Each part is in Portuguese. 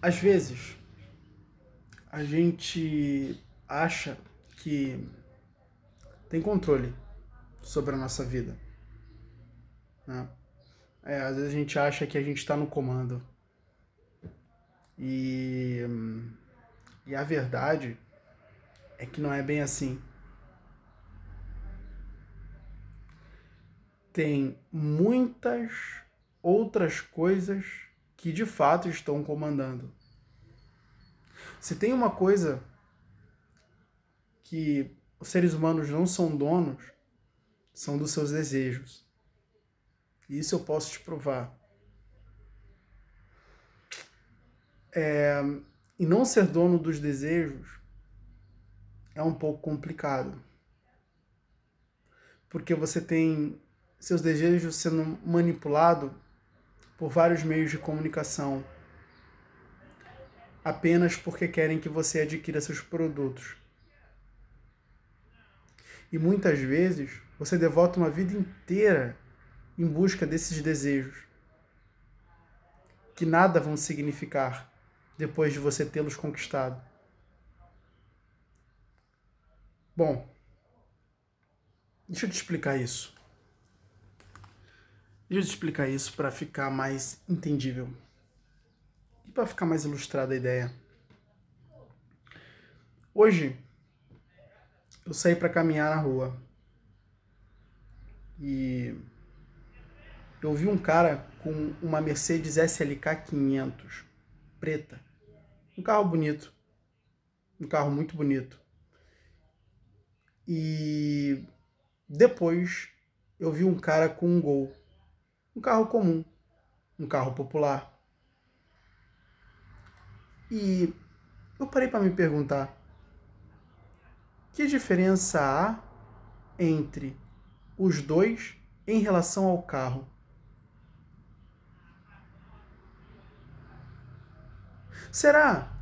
às vezes a gente acha que tem controle sobre a nossa vida. Né? É, às vezes a gente acha que a gente está no comando. E, e a verdade é que não é bem assim. Tem muitas outras coisas que de fato estão comandando. Se tem uma coisa que os seres humanos não são donos, são dos seus desejos. E isso eu posso te provar. É, e não ser dono dos desejos é um pouco complicado. Porque você tem seus desejos sendo manipulado por vários meios de comunicação apenas porque querem que você adquira seus produtos. E muitas vezes você devota uma vida inteira em busca desses desejos, que nada vão significar depois de você tê-los conquistado. Bom, deixa eu te explicar isso. Deixa eu explicar isso para ficar mais entendível. Para ficar mais ilustrada a ideia. Hoje eu saí para caminhar na rua. E eu vi um cara com uma Mercedes SLK 500 preta, um carro bonito, um carro muito bonito. E depois eu vi um cara com um Gol, um carro comum, um carro popular. E eu parei para me perguntar: que diferença há entre os dois em relação ao carro? Será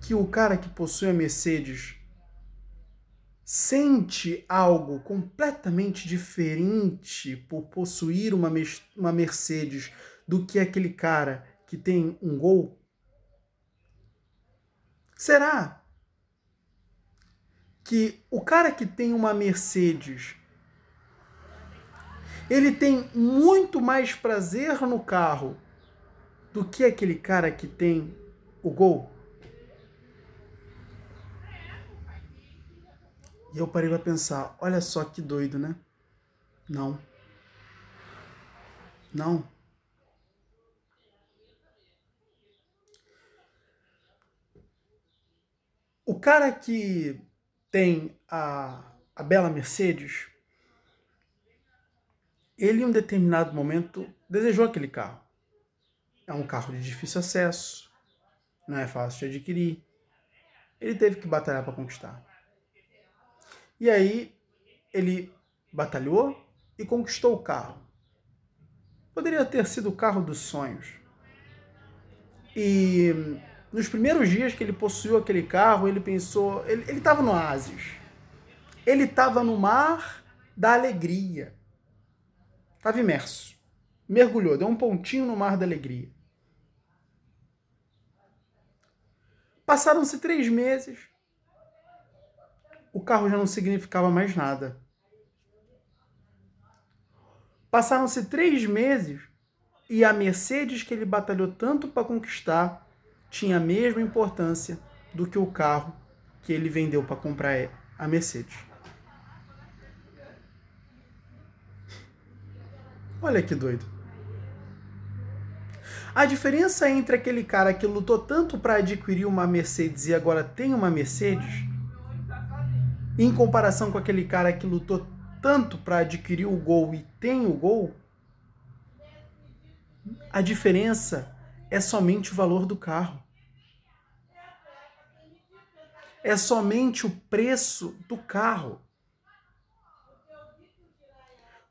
que o cara que possui a Mercedes sente algo completamente diferente por possuir uma, uma Mercedes do que aquele cara que tem um Gol? Será que o cara que tem uma Mercedes ele tem muito mais prazer no carro do que aquele cara que tem o Gol? E eu parei para pensar, olha só que doido, né? Não. Não. O cara que tem a, a bela Mercedes, ele em um determinado momento desejou aquele carro. É um carro de difícil acesso, não é fácil de adquirir. Ele teve que batalhar para conquistar. E aí ele batalhou e conquistou o carro. Poderia ter sido o carro dos sonhos. E nos primeiros dias que ele possuiu aquele carro, ele pensou. Ele estava no oásis. Ele estava no mar da alegria. Estava imerso. Mergulhou, deu um pontinho no mar da alegria. Passaram-se três meses. O carro já não significava mais nada. Passaram-se três meses e a Mercedes que ele batalhou tanto para conquistar tinha a mesma importância do que o carro que ele vendeu para comprar a Mercedes. Olha que doido. A diferença entre aquele cara que lutou tanto para adquirir uma Mercedes e agora tem uma Mercedes, em comparação com aquele cara que lutou tanto para adquirir o Gol e tem o Gol, a diferença é somente o valor do carro. É somente o preço do carro.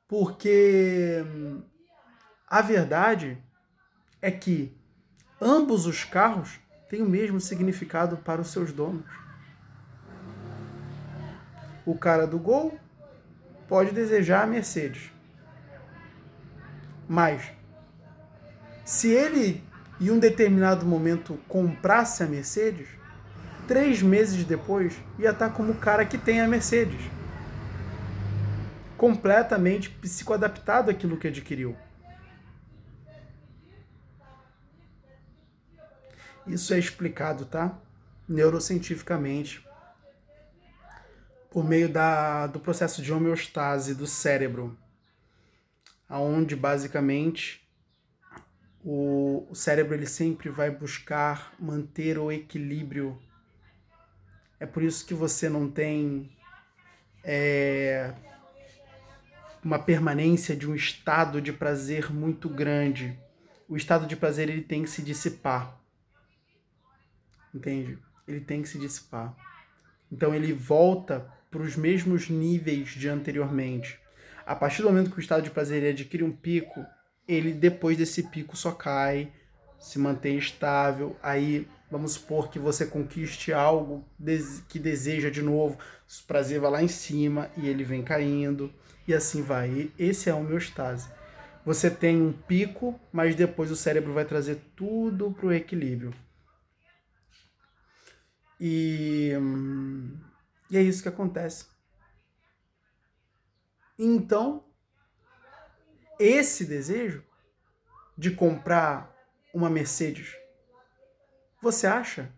Porque a verdade é que ambos os carros têm o mesmo significado para os seus donos. O cara do Gol pode desejar a Mercedes. Mas Se ele, em um determinado momento, comprasse a Mercedes, três meses depois ia estar como o cara que tem a Mercedes. Completamente psicoadaptado àquilo que adquiriu. Isso é explicado, tá? Neurocientificamente, por meio da, do processo de homeostase do cérebro, aonde basicamente o, o cérebro ele sempre vai buscar manter o equilíbrio. É por isso que você não tem é, uma permanência de um estado de prazer muito grande. O estado de prazer ele tem que se dissipar. Entende? Ele tem que se dissipar. Então ele volta para os mesmos níveis de anteriormente. A partir do momento que o estado de prazer adquire um pico, ele depois desse pico só cai, se mantém estável. Aí vamos supor que você conquiste algo que deseja de novo, o prazer vai lá em cima e ele vem caindo e assim vai. Esse é o meu estase. Você tem um pico, mas depois o cérebro vai trazer tudo para o equilíbrio. E, e é isso que acontece. Então, esse desejo de comprar uma Mercedes, você acha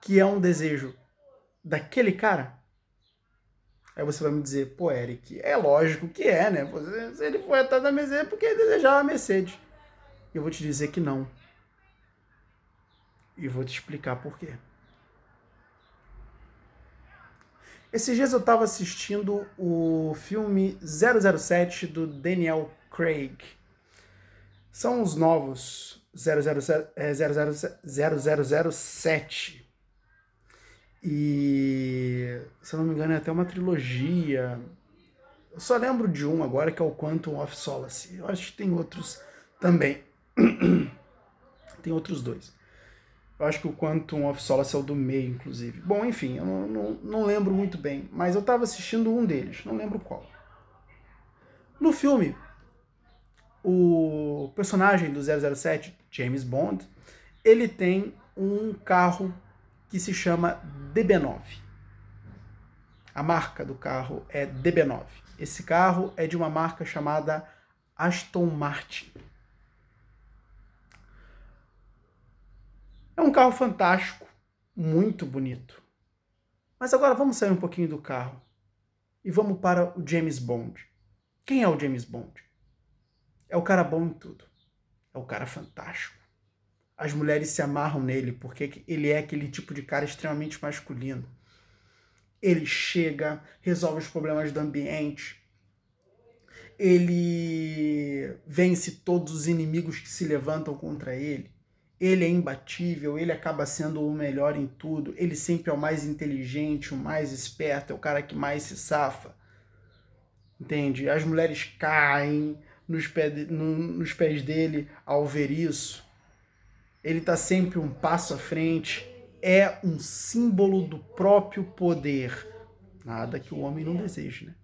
que é um desejo daquele cara? Aí você vai me dizer, pô, Eric, é lógico que é, né? Se ele foi atrás da Mercedes é porque ele desejava a Mercedes. Eu vou te dizer que não. E vou te explicar por quê. Esses dias eu estava assistindo o filme 007 do Daniel Craig. São os novos 007. E, se eu não me engano, é até uma trilogia. Eu só lembro de um agora, que é o Quantum of Solace. Eu acho que tem outros também. tem outros dois. Eu acho que o Quantum of Solace é o do meio, inclusive. Bom, enfim, eu não, não, não lembro muito bem, mas eu estava assistindo um deles, não lembro qual. No filme, o personagem do 007, James Bond, ele tem um carro que se chama DB9. A marca do carro é DB9. Esse carro é de uma marca chamada Aston Martin. É um carro fantástico, muito bonito. Mas agora vamos sair um pouquinho do carro e vamos para o James Bond. Quem é o James Bond? É o cara bom em tudo. É o cara fantástico. As mulheres se amarram nele porque ele é aquele tipo de cara extremamente masculino. Ele chega, resolve os problemas do ambiente, ele vence todos os inimigos que se levantam contra ele ele é imbatível, ele acaba sendo o melhor em tudo, ele sempre é o mais inteligente, o mais esperto, é o cara que mais se safa. Entende? As mulheres caem nos, pés, no, nos pés dele ao ver isso. Ele está sempre um passo à frente, é um símbolo do próprio poder. Nada que o homem não deseje, né?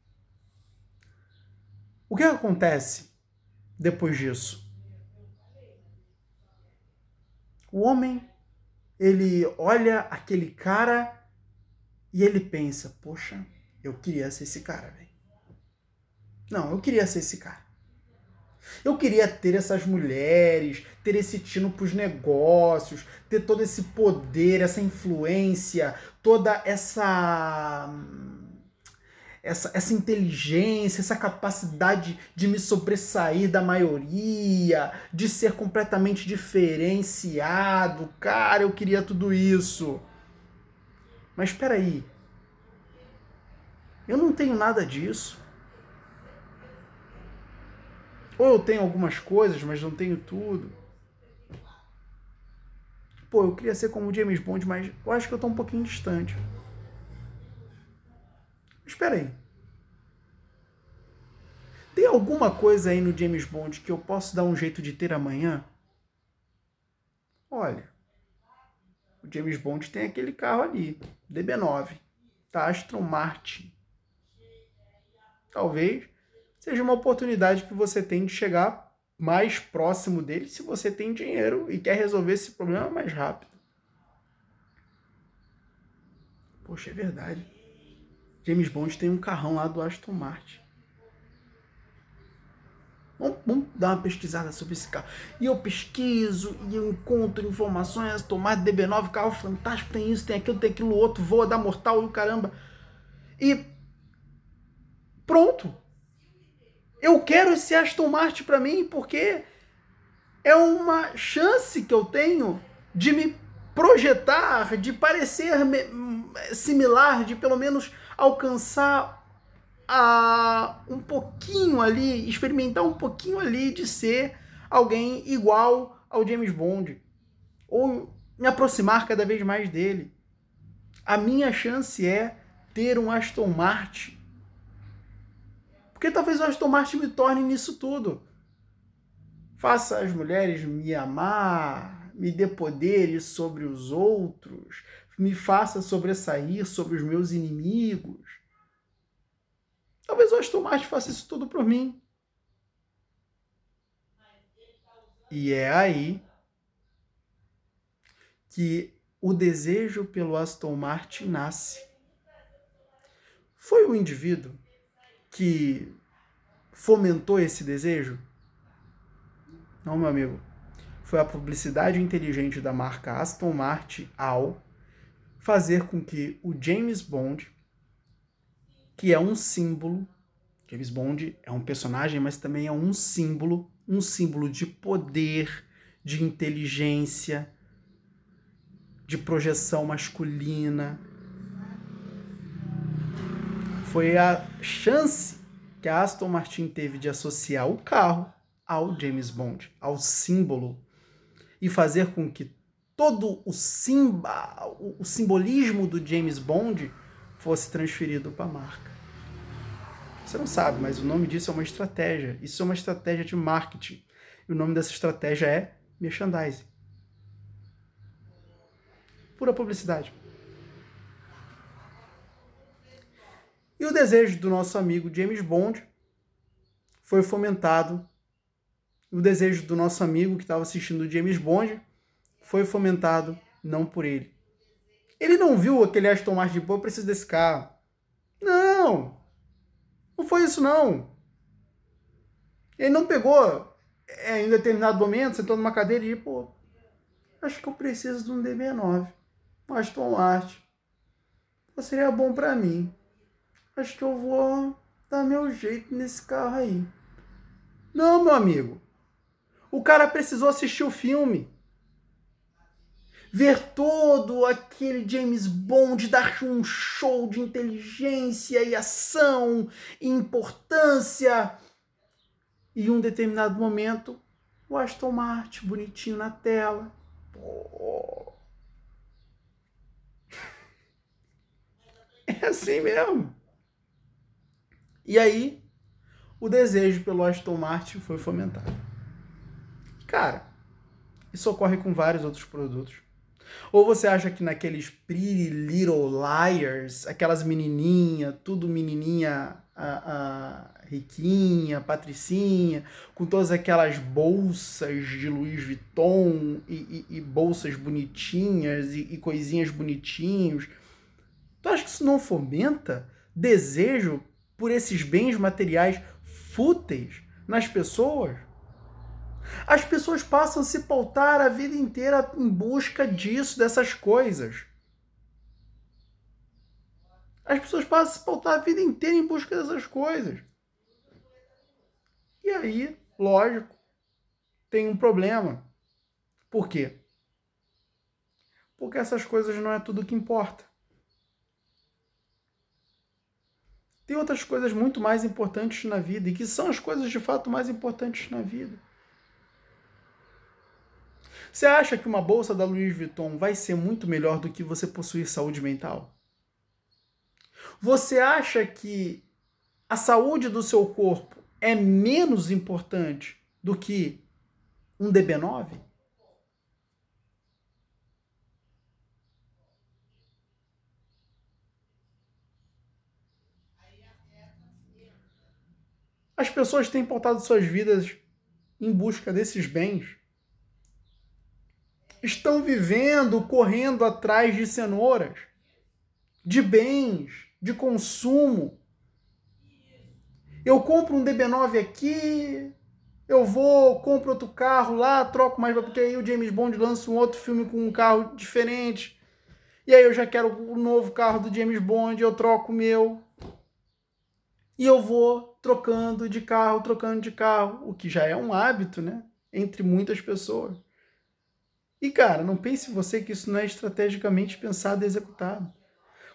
O que acontece depois disso? O homem, ele olha aquele cara e ele pensa: Poxa, eu queria ser esse cara, velho. Não, eu queria ser esse cara. Eu queria ter essas mulheres, ter esse tino para os negócios, ter todo esse poder, essa influência, toda essa essa, essa inteligência, essa capacidade de me sobressair da maioria, de ser completamente diferenciado. Cara, eu queria tudo isso. Mas espera aí. Eu não tenho nada disso. Ou eu tenho algumas coisas, mas não tenho tudo. Pô, eu queria ser como o James Bond, mas eu acho que eu tô um pouquinho distante. Espera aí. Tem alguma coisa aí no James Bond que eu posso dar um jeito de ter amanhã? Olha, o James Bond tem aquele carro ali, DB9, da Aston Martin. Talvez seja uma oportunidade que você tem de chegar mais próximo dele se você tem dinheiro e quer resolver esse problema mais rápido. Poxa, é verdade. James Bond tem um carrão lá do Aston Martin. Vamos, vamos, dar uma pesquisada sobre esse carro. E eu pesquiso e eu encontro informações. Tomate DB9, carro fantástico, tem isso, tem aquilo, tem aquilo outro, voa da mortal e o caramba. E pronto. Eu quero esse Aston Martin para mim porque é uma chance que eu tenho de me projetar, de parecer similar, de pelo menos alcançar a um pouquinho ali, experimentar um pouquinho ali de ser alguém igual ao James Bond ou me aproximar cada vez mais dele. A minha chance é ter um Aston Martin. Porque talvez o Aston Martin me torne nisso tudo. Faça as mulheres me amar, me dê poderes sobre os outros, me faça sobressair sobre os meus inimigos Talvez o Aston Martin faça isso tudo por mim. E é aí que o desejo pelo Aston Martin nasce. Foi o indivíduo que fomentou esse desejo? Não, meu amigo. Foi a publicidade inteligente da marca Aston Martin ao fazer com que o James Bond que é um símbolo. James Bond é um personagem, mas também é um símbolo, um símbolo de poder, de inteligência, de projeção masculina. Foi a chance que a Aston Martin teve de associar o carro ao James Bond, ao símbolo, e fazer com que todo o, simba, o simbolismo do James Bond fosse transferido para a marca. Você não sabe, mas o nome disso é uma estratégia. Isso é uma estratégia de marketing. E o nome dessa estratégia é merchandising. Pura publicidade. E o desejo do nosso amigo James Bond foi fomentado. O desejo do nosso amigo que estava assistindo o James Bond foi fomentado não por ele, ele não viu aquele Aston Martin, pô, eu preciso desse carro. Não! Não foi isso, não. Ele não pegou é, em determinado momento, sentou numa cadeira e, pô, acho que eu preciso de um DB9, um Aston Martin. Pô, seria bom para mim. Acho que eu vou dar meu jeito nesse carro aí. Não, meu amigo. O cara precisou assistir o filme ver todo aquele James Bond dar um show de inteligência e ação e importância. E em um determinado momento, o Aston Martin bonitinho na tela. É assim mesmo. E aí, o desejo pelo Aston Martin foi fomentado. Cara, isso ocorre com vários outros produtos. Ou você acha que naqueles Pretty Little Liars, aquelas menininha, tudo menininha a, a, riquinha, patricinha, com todas aquelas bolsas de Louis Vuitton e, e, e bolsas bonitinhas e, e coisinhas bonitinhos. Tu acha que isso não fomenta desejo por esses bens materiais fúteis nas pessoas? As pessoas passam a se pautar a vida inteira em busca disso, dessas coisas. As pessoas passam a se pautar a vida inteira em busca dessas coisas. E aí, lógico, tem um problema. Por quê? Porque essas coisas não é tudo que importa. Tem outras coisas muito mais importantes na vida e que são as coisas de fato mais importantes na vida. Você acha que uma bolsa da Louis Vuitton vai ser muito melhor do que você possuir saúde mental? Você acha que a saúde do seu corpo é menos importante do que um DB9? As pessoas têm pautado suas vidas em busca desses bens estão vivendo, correndo atrás de cenouras, de bens, de consumo. Eu compro um DB9 aqui, eu vou, compro outro carro lá, troco mais, porque aí o James Bond lança um outro filme com um carro diferente. E aí eu já quero o novo carro do James Bond, eu troco o meu. E eu vou trocando de carro, trocando de carro, o que já é um hábito, né? Entre muitas pessoas. E, cara, não pense você que isso não é estrategicamente pensado e executado.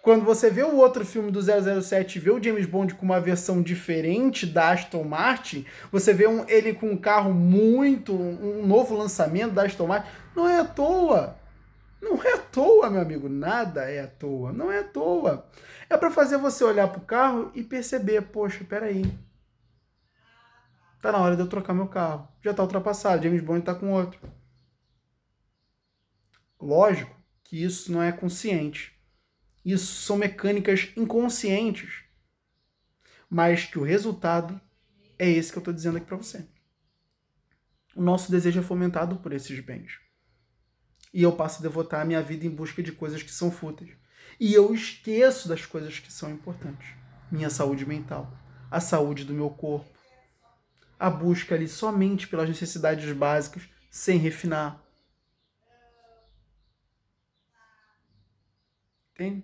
Quando você vê o outro filme do 007 e vê o James Bond com uma versão diferente da Aston Martin, você vê um, ele com um carro muito. um novo lançamento da Aston Martin, não é à toa. Não é à toa, meu amigo. Nada é à toa. Não é à toa. É para fazer você olhar pro carro e perceber: poxa, peraí. Tá na hora de eu trocar meu carro. Já tá ultrapassado. James Bond tá com outro. Lógico que isso não é consciente. Isso são mecânicas inconscientes. Mas que o resultado é esse que eu estou dizendo aqui para você. O nosso desejo é fomentado por esses bens. E eu passo a devotar a minha vida em busca de coisas que são fúteis. E eu esqueço das coisas que são importantes. Minha saúde mental, a saúde do meu corpo, a busca ali somente pelas necessidades básicas, sem refinar, Entende?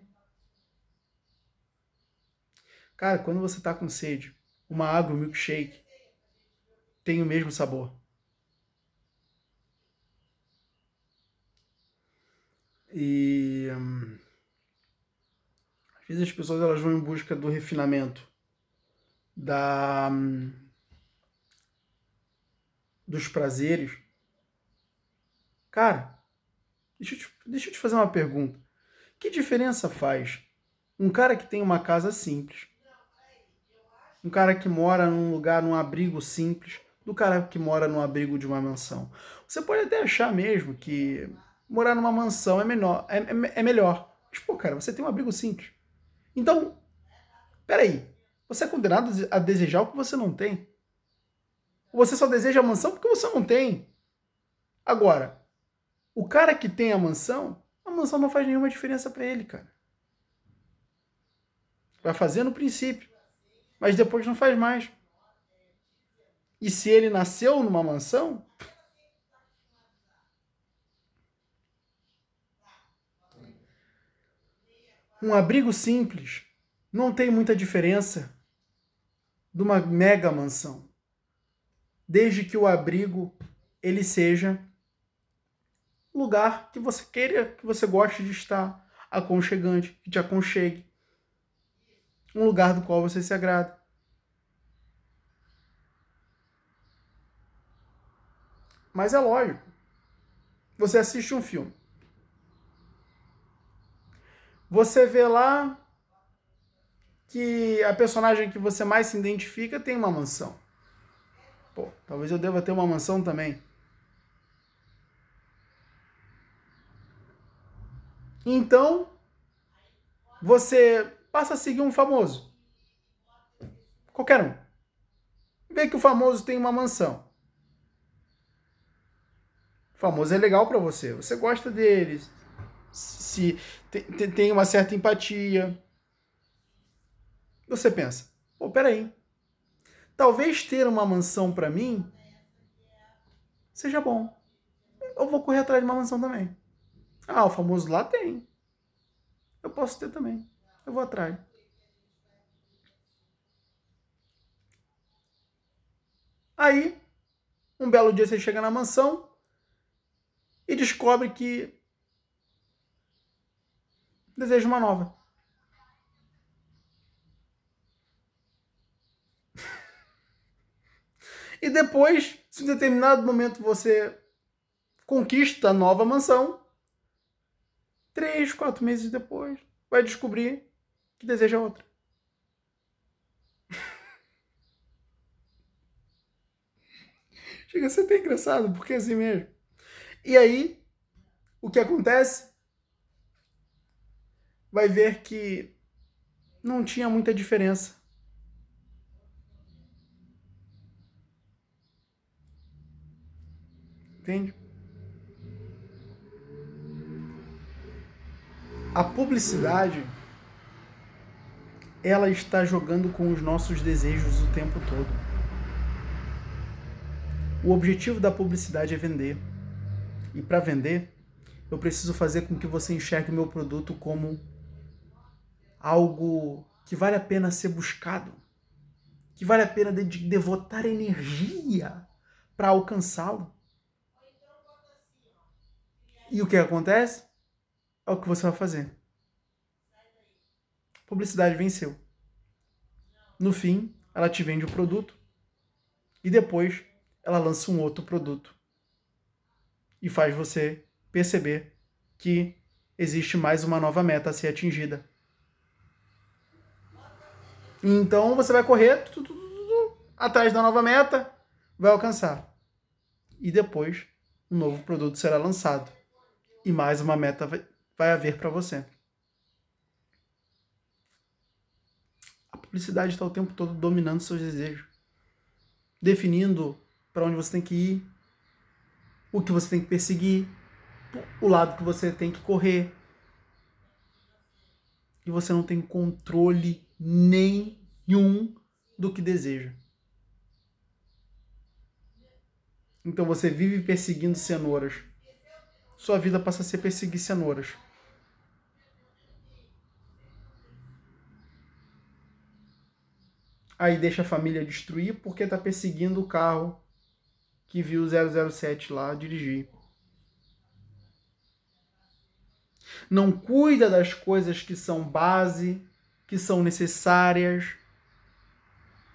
Cara, quando você tá com sede, uma água, um milkshake, tem o mesmo sabor. E hum, às vezes as pessoas elas vão em busca do refinamento, da hum, dos prazeres. Cara, deixa eu te, deixa eu te fazer uma pergunta. Que diferença faz um cara que tem uma casa simples, um cara que mora num lugar, num abrigo simples, do cara que mora num abrigo de uma mansão? Você pode até achar mesmo que morar numa mansão é, menor, é, é, é melhor. Mas, pô, cara, você tem um abrigo simples. Então, peraí, você é condenado a desejar o que você não tem. Você só deseja a mansão porque você não tem. Agora, o cara que tem a mansão, mansão não faz nenhuma diferença para ele, cara. Vai fazer no princípio, mas depois não faz mais. E se ele nasceu numa mansão, um abrigo simples não tem muita diferença de uma mega mansão, desde que o abrigo ele seja lugar que você queira, que você goste de estar, aconchegante, que te aconchegue. Um lugar do qual você se agrada. Mas é lógico. Você assiste um filme. Você vê lá que a personagem que você mais se identifica tem uma mansão. Pô, talvez eu deva ter uma mansão também. Então, você passa a seguir um famoso. Qualquer um. Vê que o famoso tem uma mansão. O famoso é legal para você. Você gosta deles. Se tem uma certa empatia. Você pensa, pô, peraí. Talvez ter uma mansão para mim seja bom. Eu vou correr atrás de uma mansão também. Ah, o famoso lá tem. Eu posso ter também. Eu vou atrás. Aí, um belo dia você chega na mansão e descobre que deseja uma nova. E depois, se em determinado momento você conquista a nova mansão, três, quatro meses depois, vai descobrir que deseja outra. Chega a ser até engraçado, porque é assim mesmo. E aí, o que acontece? Vai ver que não tinha muita diferença. Entende? A publicidade ela está jogando com os nossos desejos o tempo todo. O objetivo da publicidade é vender. E para vender, eu preciso fazer com que você enxergue o meu produto como algo que vale a pena ser buscado, que vale a pena devotar energia para alcançá-lo. E o que acontece? É o que você vai fazer. Publicidade venceu. No fim, ela te vende o produto e depois ela lança um outro produto e faz você perceber que existe mais uma nova meta a ser atingida. Então você vai correr tu, tu, tu, atrás da nova meta, vai alcançar. E depois um novo produto será lançado. E mais uma meta vai, haver para você. A publicidade está o tempo todo dominando seus desejos, definindo para onde você tem que ir, o que você tem que perseguir, o lado que você tem que correr. E você não tem controle nenhum do que deseja. Então você vive perseguindo cenouras. Sua vida passa a ser perseguir cenouras. Aí deixa a família destruir porque está perseguindo o carro que viu o 007 lá dirigir. Não cuida das coisas que são base, que são necessárias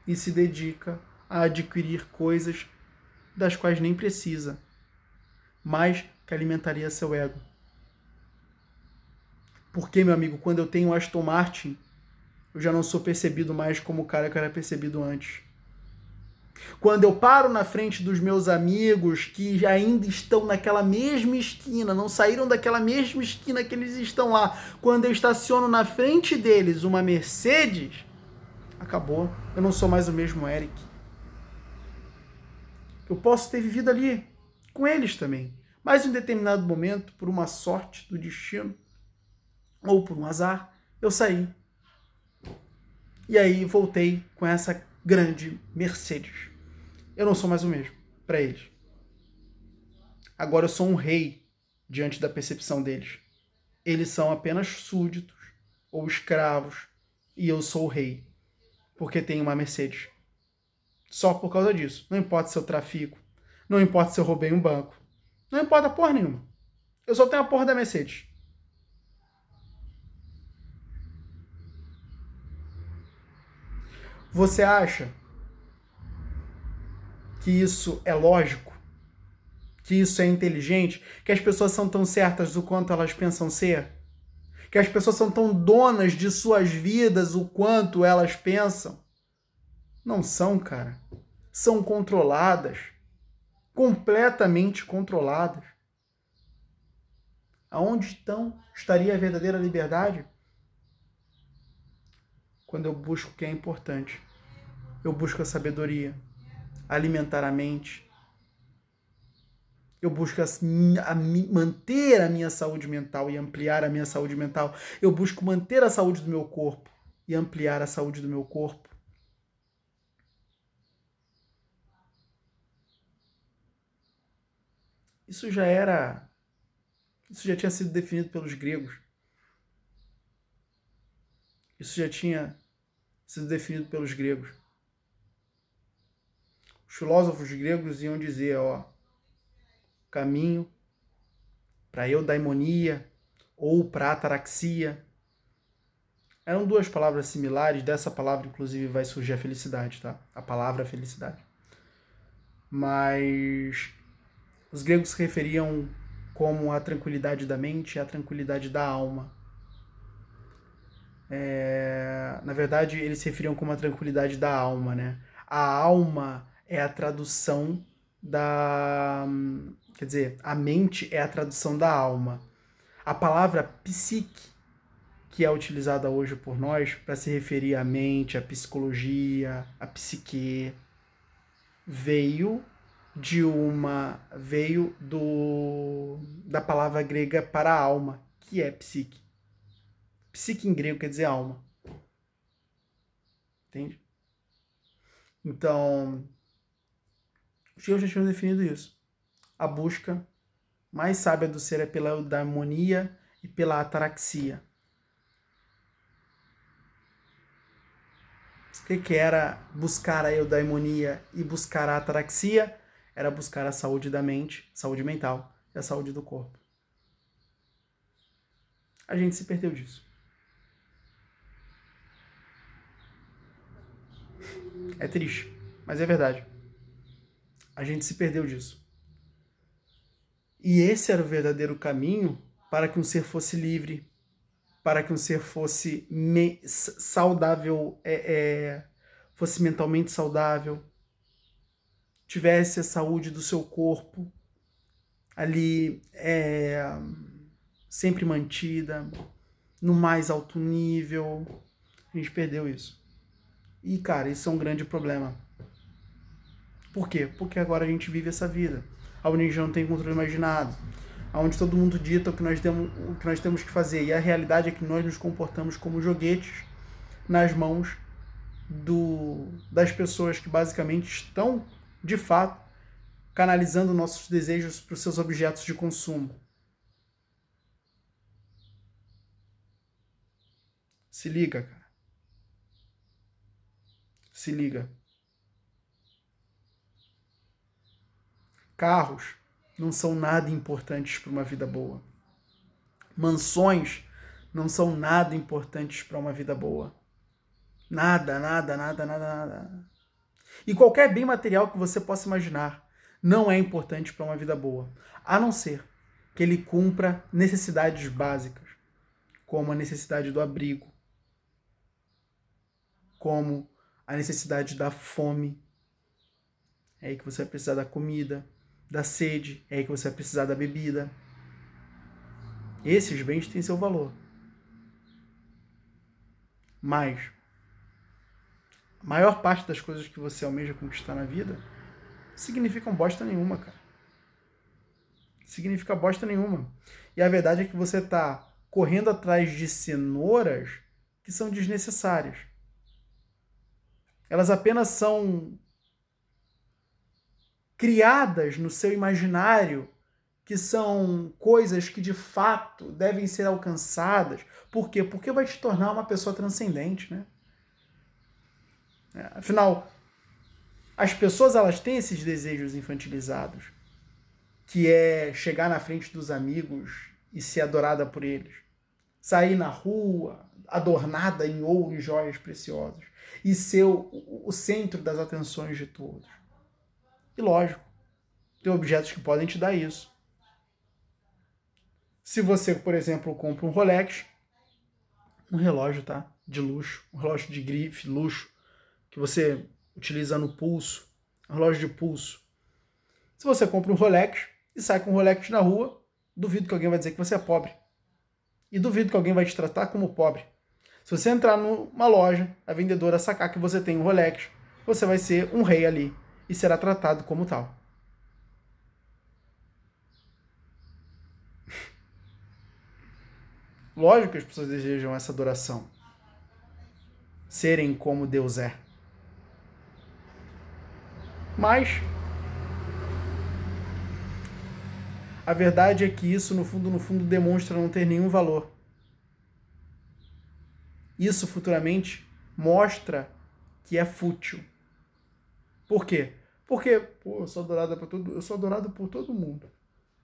e se dedica a adquirir coisas das quais nem precisa, mas que alimentaria seu ego. Porque, meu amigo, quando eu tenho Aston Martin, eu já não sou percebido mais como o cara que era percebido antes. Quando eu paro na frente dos meus amigos que ainda estão naquela mesma esquina, não saíram daquela mesma esquina que eles estão lá, quando eu estaciono na frente deles uma Mercedes, acabou. Eu não sou mais o mesmo Eric. Eu posso ter vivido ali com eles também, mas em determinado momento, por uma sorte do destino ou por um azar, eu saí. E aí voltei com essa grande Mercedes. Eu não sou mais o mesmo para eles. Agora eu sou um rei diante da percepção deles. Eles são apenas súditos ou escravos e eu sou o rei porque tenho uma Mercedes. Só por causa disso. Não importa se eu trafico, não importa se eu roubei um banco, não importa porra nenhuma. Eu só tenho a porra da Mercedes. Você acha que isso é lógico? Que isso é inteligente? Que as pessoas são tão certas do quanto elas pensam ser? Que as pessoas são tão donas de suas vidas o quanto elas pensam? Não são, cara. São controladas. Completamente controladas. Aonde então estaria a verdadeira liberdade? Quando eu busco o que é importante. Eu busco a sabedoria, alimentar a mente. Eu busco a, a, manter a minha saúde mental e ampliar a minha saúde mental. Eu busco manter a saúde do meu corpo e ampliar a saúde do meu corpo. Isso já era. Isso já tinha sido definido pelos gregos. Isso já tinha sido definido pelos gregos. Os filósofos gregos iam dizer, ó, caminho para eudaimonia ou para ataraxia. Eram duas palavras similares, dessa palavra inclusive vai surgir a felicidade, tá? A palavra felicidade. Mas os gregos se referiam como a tranquilidade da mente e a tranquilidade da alma. É, na verdade, eles se referiam como a tranquilidade da alma, né? A alma é a tradução da. Quer dizer, a mente é a tradução da alma. A palavra psique, que é utilizada hoje por nós para se referir à mente, à psicologia, à psique, veio de uma veio do da palavra grega para alma, que é psique. Psique em grego quer dizer alma. Entende? Então, os gregos já tinham definido isso. A busca mais sábia do ser é pela eudaimonia e pela ataraxia. O que, que era buscar a eudaimonia e buscar a ataraxia? Era buscar a saúde da mente, saúde mental e a saúde do corpo. A gente se perdeu disso. É triste, mas é verdade. A gente se perdeu disso. E esse era o verdadeiro caminho para que um ser fosse livre, para que um ser fosse me saudável, é, é, fosse mentalmente saudável, tivesse a saúde do seu corpo ali é, sempre mantida, no mais alto nível. A gente perdeu isso. E, cara, isso é um grande problema. Por quê? Porque agora a gente vive essa vida, onde a gente não tem controle imaginado, onde todo mundo dita o que, nós temos, o que nós temos que fazer. E a realidade é que nós nos comportamos como joguetes nas mãos do, das pessoas que basicamente estão, de fato, canalizando nossos desejos para os seus objetos de consumo. Se liga, cara. Se liga. Carros não são nada importantes para uma vida boa. Mansões não são nada importantes para uma vida boa. Nada, nada, nada, nada, nada. E qualquer bem material que você possa imaginar não é importante para uma vida boa, a não ser que ele cumpra necessidades básicas, como a necessidade do abrigo, como a necessidade da fome. É aí que você vai precisar da comida, da sede, é aí que você vai precisar da bebida. Esses bens têm seu valor. Mas a maior parte das coisas que você almeja conquistar na vida significam bosta nenhuma, cara. Significa bosta nenhuma. E a verdade é que você está correndo atrás de cenouras que são desnecessárias. Elas apenas são criadas no seu imaginário que são coisas que de fato devem ser alcançadas. Por quê? Porque vai te tornar uma pessoa transcendente, né? É, afinal, as pessoas elas têm esses desejos infantilizados, que é chegar na frente dos amigos e ser adorada por eles, sair na rua adornada em ouro e joias preciosas e ser o, o centro das atenções de todos. E lógico, tem objetos que podem te dar isso. Se você, por exemplo, compra um Rolex, um relógio, tá? De luxo, um relógio de grife, luxo, que você utiliza no pulso, um relógio de pulso. Se você compra um Rolex e sai com um Rolex na rua, duvido que alguém vai dizer que você é pobre. E duvido que alguém vai te tratar como pobre. Se você entrar numa loja, a vendedora sacar que você tem um Rolex, você vai ser um rei ali e será tratado como tal. Lógico que as pessoas desejam essa adoração. Serem como Deus é. Mas a verdade é que isso no fundo no fundo demonstra não ter nenhum valor isso futuramente mostra que é fútil. Por quê? Porque, pô, eu sou adorada por todo, eu sou adorado por todo mundo.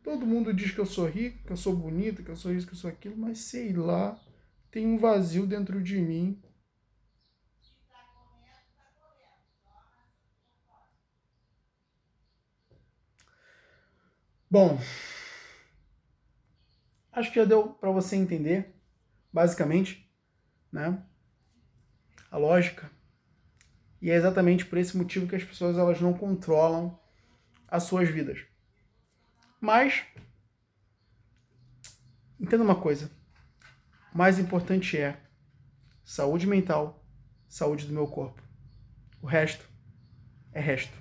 Todo mundo diz que eu sou rico, que eu sou bonita, que eu sou isso, que eu sou aquilo, mas sei lá, tem um vazio dentro de mim. Bom, acho que já deu para você entender, basicamente, né? A lógica. E é exatamente por esse motivo que as pessoas elas não controlam as suas vidas. Mas entenda uma coisa. O mais importante é saúde mental, saúde do meu corpo. O resto é resto.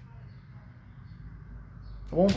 Tá bom?